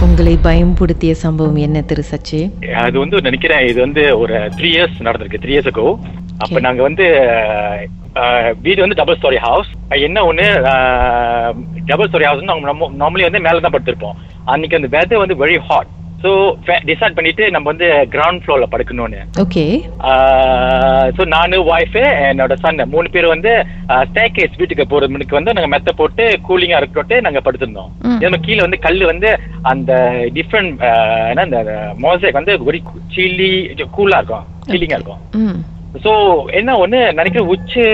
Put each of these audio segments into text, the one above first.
உங்களை பயம்படுத்திய சம்பவம் என்ன திரு சச்சி? அது வந்து நினைக்கிறேன் இது வந்து ஒரு த்ரீ இயர்ஸ் நடந்திருக்கு த்ரீ இயர்ஸ் ago. அப்ப. நாங்க வந்து வீடு வந்து டபுள் ஸ்டோரி ஹவுஸ் என்ன ஒண்ணு டபுள் ஸ்டோரி ஹவுஸ் நார்மலி வந்து மேல தான் படுத்திருப்போம். அன்னைக்கு அந்த வெதர் வந்து வெரி ஹாட் ஸோ டிசைட் பண்ணிட்டு நம்ம வந்து கிரவுண்ட் ஃப்ளோர்ல படுக்கணும்னு. ஓகே ஸோ நானு ஒய்ஃபு என்னோட சன் மூணு பேர் வந்து ஸ்டேகேஸ் வீட்டுக்கு போறது முன்னுக்கு வந்து நாங்க மெத்த போட்டு கூலிங்கா இருக்கட்டு நாங்க படுத்திருந்தோம். நம்ம கீழே வந்து கல் வந்து அந்த டிஃப்ரெண்ட் என்ன இந்த மோசைக் வந்து ஒரு சில்லி கூலா இருக்கும். சில்லிங்கா இருக்கும். ஸோ என்ன ஒண்ணு நினைக்கிறேன் உச்சு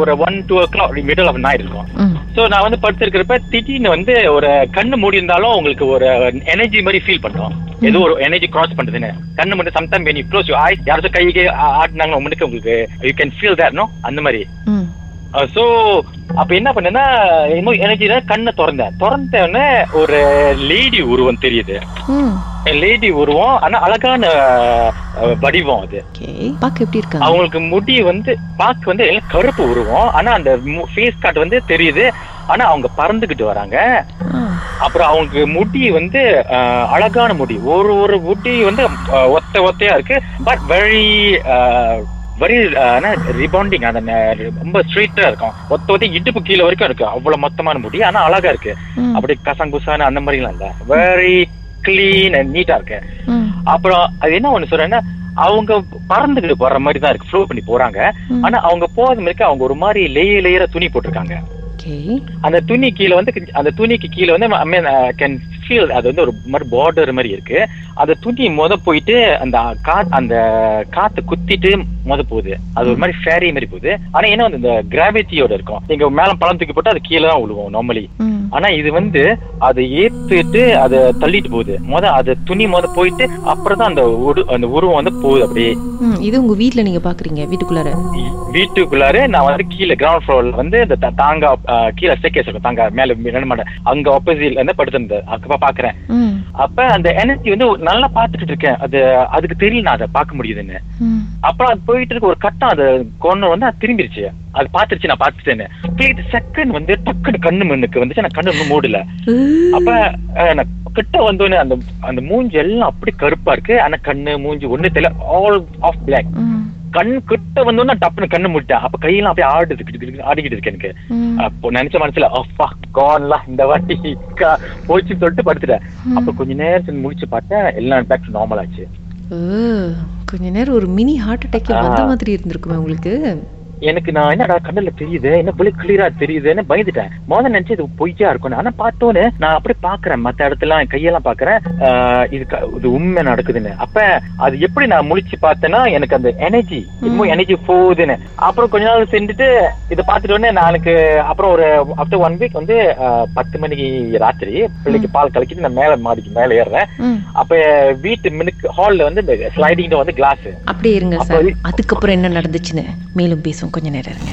ஒரு one two o'clock middle of night இருக்கும். ஸோ நான் வந்து படுத்திருக்கிறப்ப திடீர்னு வந்து ஒரு கண்ணு மூடி இருந்தாலும் உங்களுக்கு ஒரு எனர்ஜி மாதிரி ஃபீல் பண்றோம் ஏதோ ஒரு எனர்ஜி கிராஸ் பண்றதுன்னு கண்ணு மட்டும் sometime you close your eyes யாராச்சும் கைக்கு ஆட்டினாங்க முன்னுக்கு உங்களுக்கு யூ கேன் ஃபீல் நோ அந்த மாதிரி. ஸோ அப்ப என்ன பண்ணேன்னா என்னமோ எனர்ஜி கண்ணை திறந்தேன். திறந்த உடனே ஒரு லேடி உருவம் தெரியுது. லேடி உருவம் ஆனா அழகான அஹ், வடிவம் அது. ஓகே. பார்க்க எப்படி இருக்காங்க? அவங்களுக்கு முடி வந்து பார்க்க வந்து கருப்பு உருவம். ஆனா அந்த ஃபேஸ் காட் வந்து தெரியுது. ஆனா அவங்க பறந்துகிட்டு வராங்க. அப்புறம் அவங்களுக்கு முடி வந்து அஹ், அழகான முடி. ஒரு ஒரு முடி வந்து ஒத்த ஒத்தையா இருக்கு. பட் வெரி வெரி ரிபவுண்டிங் அந்த ந- ரொம்ப ஸ்ட்ரெயிட்டா இருக்கும். ஒத்த ஒத்த இடுப்பு கீழே வரைக்கும் இருக்கு. அவ்வளவு மொத்தமான முடி. ஆனா அழகா இருக்கு. அப்படி கசங்குசான அந்த மாதிரிலாம் இல்ல. வெரி கிளீன் அண்ட் நீட்டா இருக்கு. அப்புறம் அது என்ன ஒண்ணு சொல்றேன்னா அவங்க பறந்துகிட்டு போற மாதிரி தான் இருக்கு. ஃப்ளோ பண்ணி போறாங்க. ஆனா அவங்க போறது மாதிரி அவங்க ஒரு மாதிரி லேயர் லேயரா துணி போட்டிருக்காங்க. அந்த துணி கீழே வந்து அந்த துணிக்கு கீழே வந்து ஐ மீன் கேன் ஃபீல் அது வந்து ஒரு மாதிரி பார்டர் மாதிரி இருக்கு. அந்த துணி மொத போயிட்டு அந்த கா அந்த காத்து குத்திட்டு மொத போகுது. அது ஒரு மாதிரி ஃபேரி மாதிரி போகுது. ஆனா என்ன வந்து இந்த கிராவிட்டியோட இருக்கும். நீங்க மேல பழம் தூக்கி போட்டு அது கீழே தான் விழுவோம் நார்மலி ஆனா இது வந்து அதை ஏத்துட்டு அதை தள்ளிட்டு போகுது. முத அது துணி முத போயிட்டு அப்புறம் தான் அந்த உரு அந்த உருவம் வந்து போகுது அப்படியே. இது உங்க வீட்ல நீங்க பாக்குறீங்க வீட்டுக்குள்ளார? வீட்டுக்குள்ளார நான் வந்து கீழே கிரவுண்ட் ஃப்ளோர்ல வந்து இந்த தாங்க கீழே ஸ்டேக்கேஸ் இருக்கும் தாங்க மேல ரெண்டு மாட்டேன் அங்க ஆப்போசிட்ல இருந்து படுத்திருந்தேன். அப்ப பாக்குறேன். அப்ப அந்த எனர்ஜி வந்து நல்லா பாத்துட்டு இருக்கேன். அது அதுக்கு தெரியல நான் அதை பார்க்க முடியுதுன்னு. அப்புறம் அது போயிட்டு இருக்க ஒரு கட்டம் அது கொண்டு வந்து அது திரும்பிருச்சு. அது பாத்துருச்சு நான் பாத்துட்டேன்னு ஸ்பிளிட் செகண்ட் வந்து டக்குன்னு கண்ணு மண்ணுக்கு வந்துச்சு. நான் கண்ணு இன்னும் மூடல. அப்ப நான் கிட்ட வந்தோடனே அந்த அந்த மூஞ்சி எல்லாம் அப்படி கருப்பா இருக்கு. ஆனா கண்ணு மூஞ்சி ஒண்ணு தெரியல. ஆல் ஆஃப் பிளாக் கண் கிட்ட வந்தோன்னா டப்புன்னு கண்ணு முட்டேன் அப்ப கையெல்லாம் அப்படியே ஆடுது கிடு கிடு கிடு ஆடிக்கிட்டு இருக்கு எனக்கு. அப்போ நினைச்ச மனசுல அப்பா கான்லாம் இந்த வாட்டி போச்சுன்னு சொல்லிட்டு படுத்துட்டேன். அப்ப கொஞ்ச நேரத்துல முடிச்சு பார்த்தேன். எல்லாம் பேக் நார்மல் ஆச்சு. கொஞ்ச நேரம் ஒரு மினி ஹார்ட் அட்டாக் ஆ. வந்த மாதிரி இருந்திருக்குமே உங்களுக்கு எனக்கு நான் என்னடா கண்ணுல தெரியுது? என்ன புள்ளி கிளியரா தெரியுதுன்னு பயந்துட்டேன். முதல்ல நினைச்சு இது பொய்யா இருக்கும் ஆனா பார்த்தோன்னு நான் அப்படி பாக்குறேன் மத்த இடத்துல கையெல்லாம் பாக்குறேன் இது இது உண்மை நடக்குதுன்னு. அப்ப அது எப்படி நான் முழிச்சு பார்த்தேன்னா எனக்கு அந்த எனர்ஜி இன்னும் எனர்ஜி போகுதுன்னு. அப்புறம் கொஞ்ச நாள் செஞ்சுட்டு இதை பார்த்துட்டு உடனே நான் எனக்கு அப்புறம் ஒரு ஆஃப்டர் ஒன் வீக் வந்து பத்து மணிக்கு ராத்திரி பிள்ளைக்கு பால் கலக்கிட்டு நான் மேல மாடிக்கு மேல ஏறுறேன். அப்ப வீட்டு மினுக்கு ஹால்ல வந்து ஸ்லைடிங் வந்து கிளாஸ் அப்படியே இருங்க அதுக்கப்புறம் என்ன நடந்துச்சுன்னு மேலும் பேசுவோம். கொஞ்சம் நேரம் இருங்க.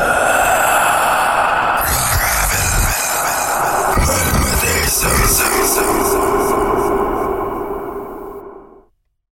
Uh...